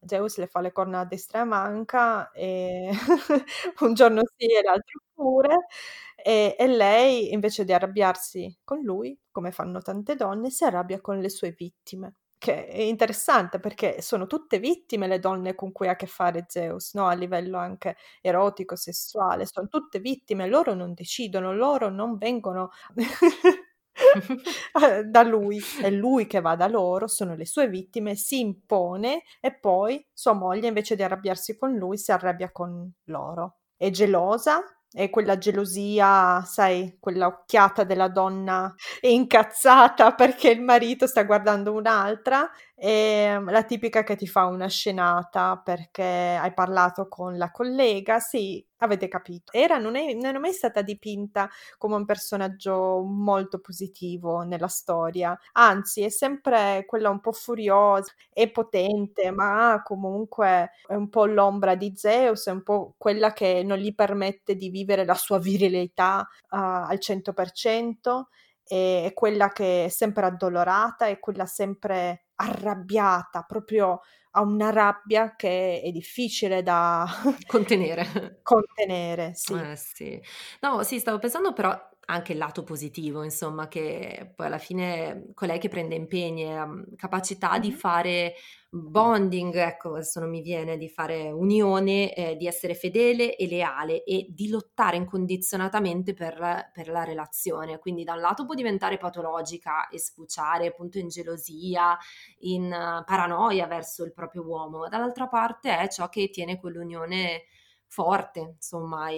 Zeus le fa le corna a destra e a manca e un giorno sì e l'altro pure, e e lei invece di arrabbiarsi con lui, come fanno tante donne, si arrabbia con le sue vittime. Che è interessante perché sono tutte vittime le donne con cui ha a che fare Zeus, no, a livello anche erotico, sessuale, son tutte vittime, loro non decidono, loro non vengono [LAUGHS] da lui, è lui che va da loro, sono le sue vittime, si impone e poi sua moglie invece di arrabbiarsi con lui si arrabbia con loro. È gelosa, è quella gelosia, sai, quella occhiata della donna incazzata [LAUGHS] perché il marito sta guardando un'altra, ehm, la tipica che ti fa una scenata perché hai parlato con la collega, sì, avete capito. Era non è non è mai stata dipinta come un personaggio molto positivo nella storia, anzi è sempre quella un po' furiosa, è potente, ma comunque è un po' l'ombra di Zeus, è un po' quella che non gli permette di vivere la sua virilità, uhm, al 100%, e è quella che è sempre addolorata, è quella sempre arrabbiata, proprio ha una rabbia che è difficile da Contenere. [LAUGHS] contenere, sì. Eh sì. No, sì, stavo pensando però anche il lato positivo, insomma, che poi alla fine colei che prende impegni ha, capacità di fare bonding, ecco, adesso non mi viene, di fare unione, ehm, di essere fedele e leale e di lottare incondizionatamente per per la relazione. Quindi da un lato può diventare patologica e sfociare appunto in gelosia, in paranoia verso il proprio uomo, dall'altra parte è ciò che tiene quell'unione forte, insomma,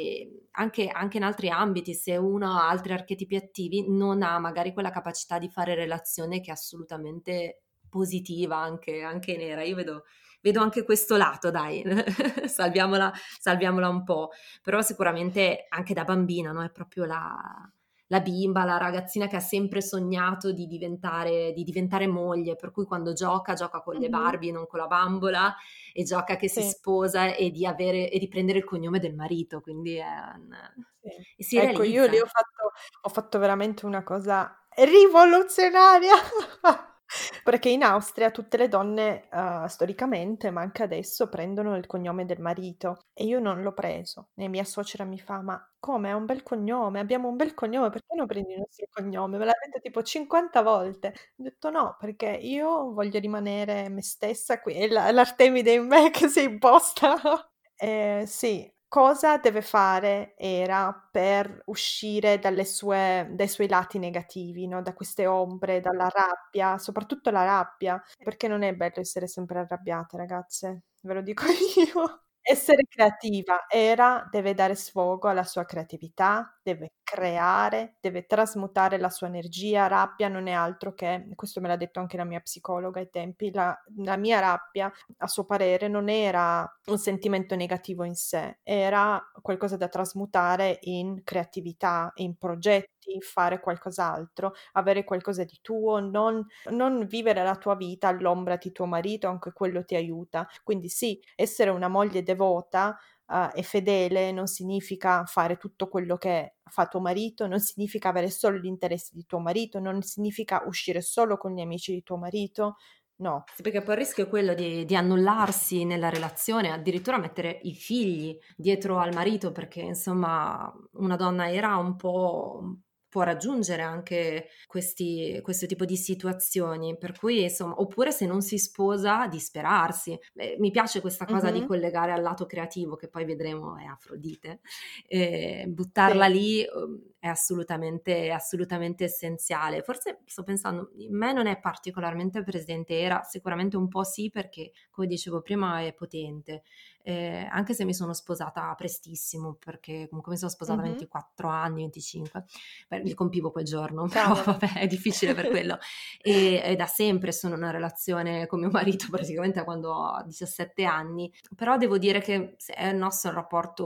anche anche in altri ambiti, se uno ha altri archetipi attivi, non ha magari quella capacità di fare relazione che è assolutamente positiva anche anche Nera. Io vedo vedo anche questo lato dai, [LAUGHS] salviamola salviamola un po'. Però sicuramente anche da bambina, no, è proprio la la bimba, la ragazzina che ha sempre sognato di diventare di diventare moglie, per cui quando gioca, gioca con le Mh-mh. Barbie, non con la bambola, e gioca che si Sì. sposa e di avere e di prendere il cognome del marito, quindi è un Sì. si Ecco, io lì ho realizza. fatto ho fatto veramente una cosa rivoluzionaria, [LAUGHS] perché in Austria tutte le donne, uhm, storicamente, ma anche adesso, prendono il cognome del marito e io non l'ho preso e mia suocera mi fa: "Ma come? È un bel cognome, abbiamo un bel cognome, perché non prendi il nostro cognome?" Me l'ha detto tipo 50 volte. Ho detto: "No, perché io voglio rimanere me stessa qui, è la l'Artemide in me che si imposta." [LAUGHS] Ehm, sì, cosa deve fare Era per uscire sue, dai suoi lati negativi, no? da queste ombre, dalla rabbia, soprattutto la rabbia, perché non è bello essere sempre arrabbiate, ragazze, ve lo dico [LAUGHS] io. Essere creativa, Era deve dare sfogo alla sua creatività, deve creare, deve trasmutare la sua energia, rabbia non è altro che, questo me l'ha detto anche la mia psicologa ai tempi, la, la mia rabbia, a suo parere, non era un sentimento negativo in sé, era qualcosa da trasmutare in creatività, in progetti fare qualcos'altro, avere qualcosa di tuo, non, non, vivere la tua vita all'ombra di tuo marito, anche quello ti aiuta. Quindi sì, essere una moglie devota uh, e fedele non significa fare tutto quello che fa tuo marito, non significa avere solo gli interessi di tuo marito, non significa uscire solo con gli amici di tuo marito. No. Sì, perché poi il rischio è quello di, di, annullarsi nella relazione, addirittura mettere i figli dietro al marito, perché insomma una donna era un po' può raggiungere anche questi, questo tipo di situazioni, per cui insomma, oppure se non si sposa, disperarsi. Eh, mi piace questa cosa mm-hmm. di collegare al lato creativo, che poi vedremo è Afrodite, eh, buttarla sì. lì um, è assolutamente, assolutamente essenziale. Forse sto pensando, in me non è particolarmente presente, era sicuramente un po' sì perché, come dicevo prima, è potente eh, anche se mi sono sposata prestissimo, perché comunque mi sono sposata a mm-hmm. 24 anni, 25, Beh, li compivo quel giorno, [LAUGHS] però vabbè, è difficile per [LAUGHS] quello. E, e, da sempre sono in una relazione con mio marito, [LAUGHS] praticamente da quando ho 17 anni, però devo dire che è il nostro rapporto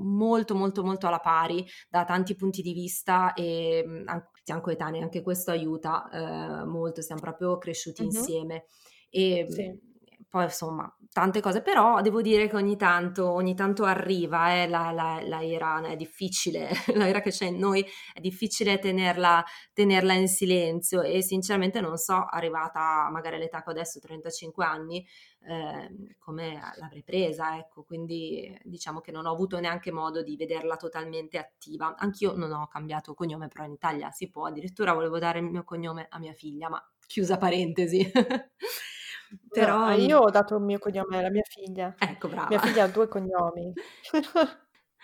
molto, molto, molto alla pari da tanti punti di vista e anche, siamo coetanei, anche questo aiuta eh, molto, siamo proprio cresciuti mm-hmm. insieme. E, sì poi insomma, tante cose, però devo dire che ogni tanto, ogni tanto arriva eh, la, la, la ira, è difficile, [LAUGHS] la ira che c'è in noi è difficile tenerla, tenerla in silenzio e sinceramente non so, arrivata magari all'età che ho adesso, 35 anni, eh, come l'avrei presa, ecco, quindi diciamo che non ho avuto neanche modo di vederla totalmente attiva. Anch'io non ho cambiato cognome, però in Italia si può, addirittura volevo dare il mio cognome a mia figlia, ma chiusa parentesi. [LAUGHS] Però... No, io ho dato il mio cognome alla mia figlia. Ecco, brava. Mia figlia ha due cognomi.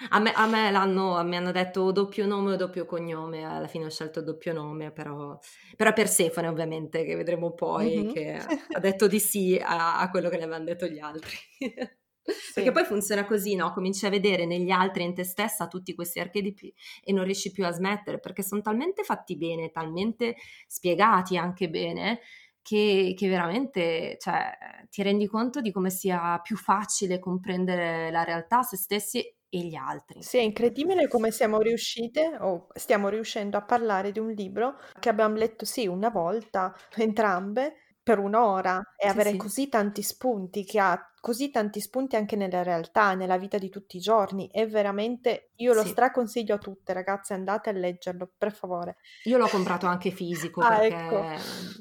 A me, a me l'hanno, mi hanno detto doppio nome o doppio cognome, alla fine ho scelto doppio nome, però, però Persefone ovviamente, che vedremo poi, mm-hmm. che [LAUGHS] ha detto di sì a, a, quello che le avevano detto gli altri. [LAUGHS] Sì. Perché poi funziona così, no? Cominci a vedere negli altri e in te stessa tutti questi archetipi e non riesci più a smettere perché sono talmente fatti bene, talmente spiegati anche bene, che, che veramente cioè, ti rendi conto di come sia più facile comprendere la realtà, se stessi e gli altri. Sì, è incredibile come siamo riuscite o stiamo riuscendo a parlare di un libro che abbiamo letto sì una volta, [LAUGHS] entrambe, per un'ora e sì, avere sì. così tanti spunti che ha così tanti spunti anche nella realtà, nella vita di tutti i giorni. È veramente, io lo sì. straconsiglio a tutte, ragazze, andate a leggerlo, per favore. Io l'ho comprato anche fisico ah, perché ecco.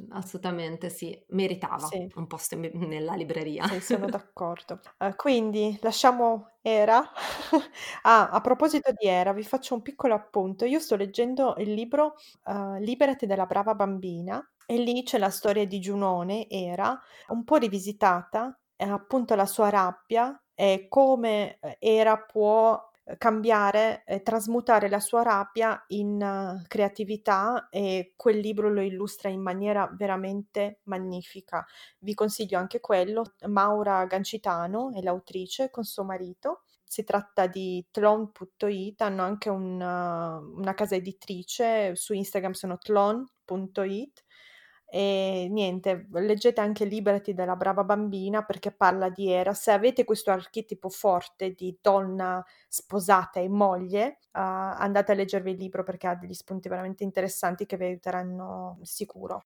assolutamente sì, meritava sì. un posto in, nella libreria. Sì, sono [LAUGHS] d'accordo. Uh, quindi lasciamo Era. [LAUGHS] ah, a proposito di Era, vi faccio un piccolo appunto. Io sto leggendo il libro uh, Liberati della brava bambina e lì c'è la storia di Giunone, Era, un po' rivisitata appunto la sua rabbia e come eh, Era può eh, cambiare e trasmutare la sua rabbia in uh, creatività e quel libro lo illustra in maniera veramente magnifica. Vi consiglio anche quello. Maura Gancitano è l'autrice con suo marito. Si tratta di tlon.it, hanno anche una, una casa editrice, su Instagram sono tlon.it e niente, leggete anche Liberati della brava bambina perché parla di Era. Se avete questo archetipo forte di donna sposata e moglie, uh, andate a leggervi il libro perché ha degli spunti veramente interessanti che vi aiuteranno sicuro.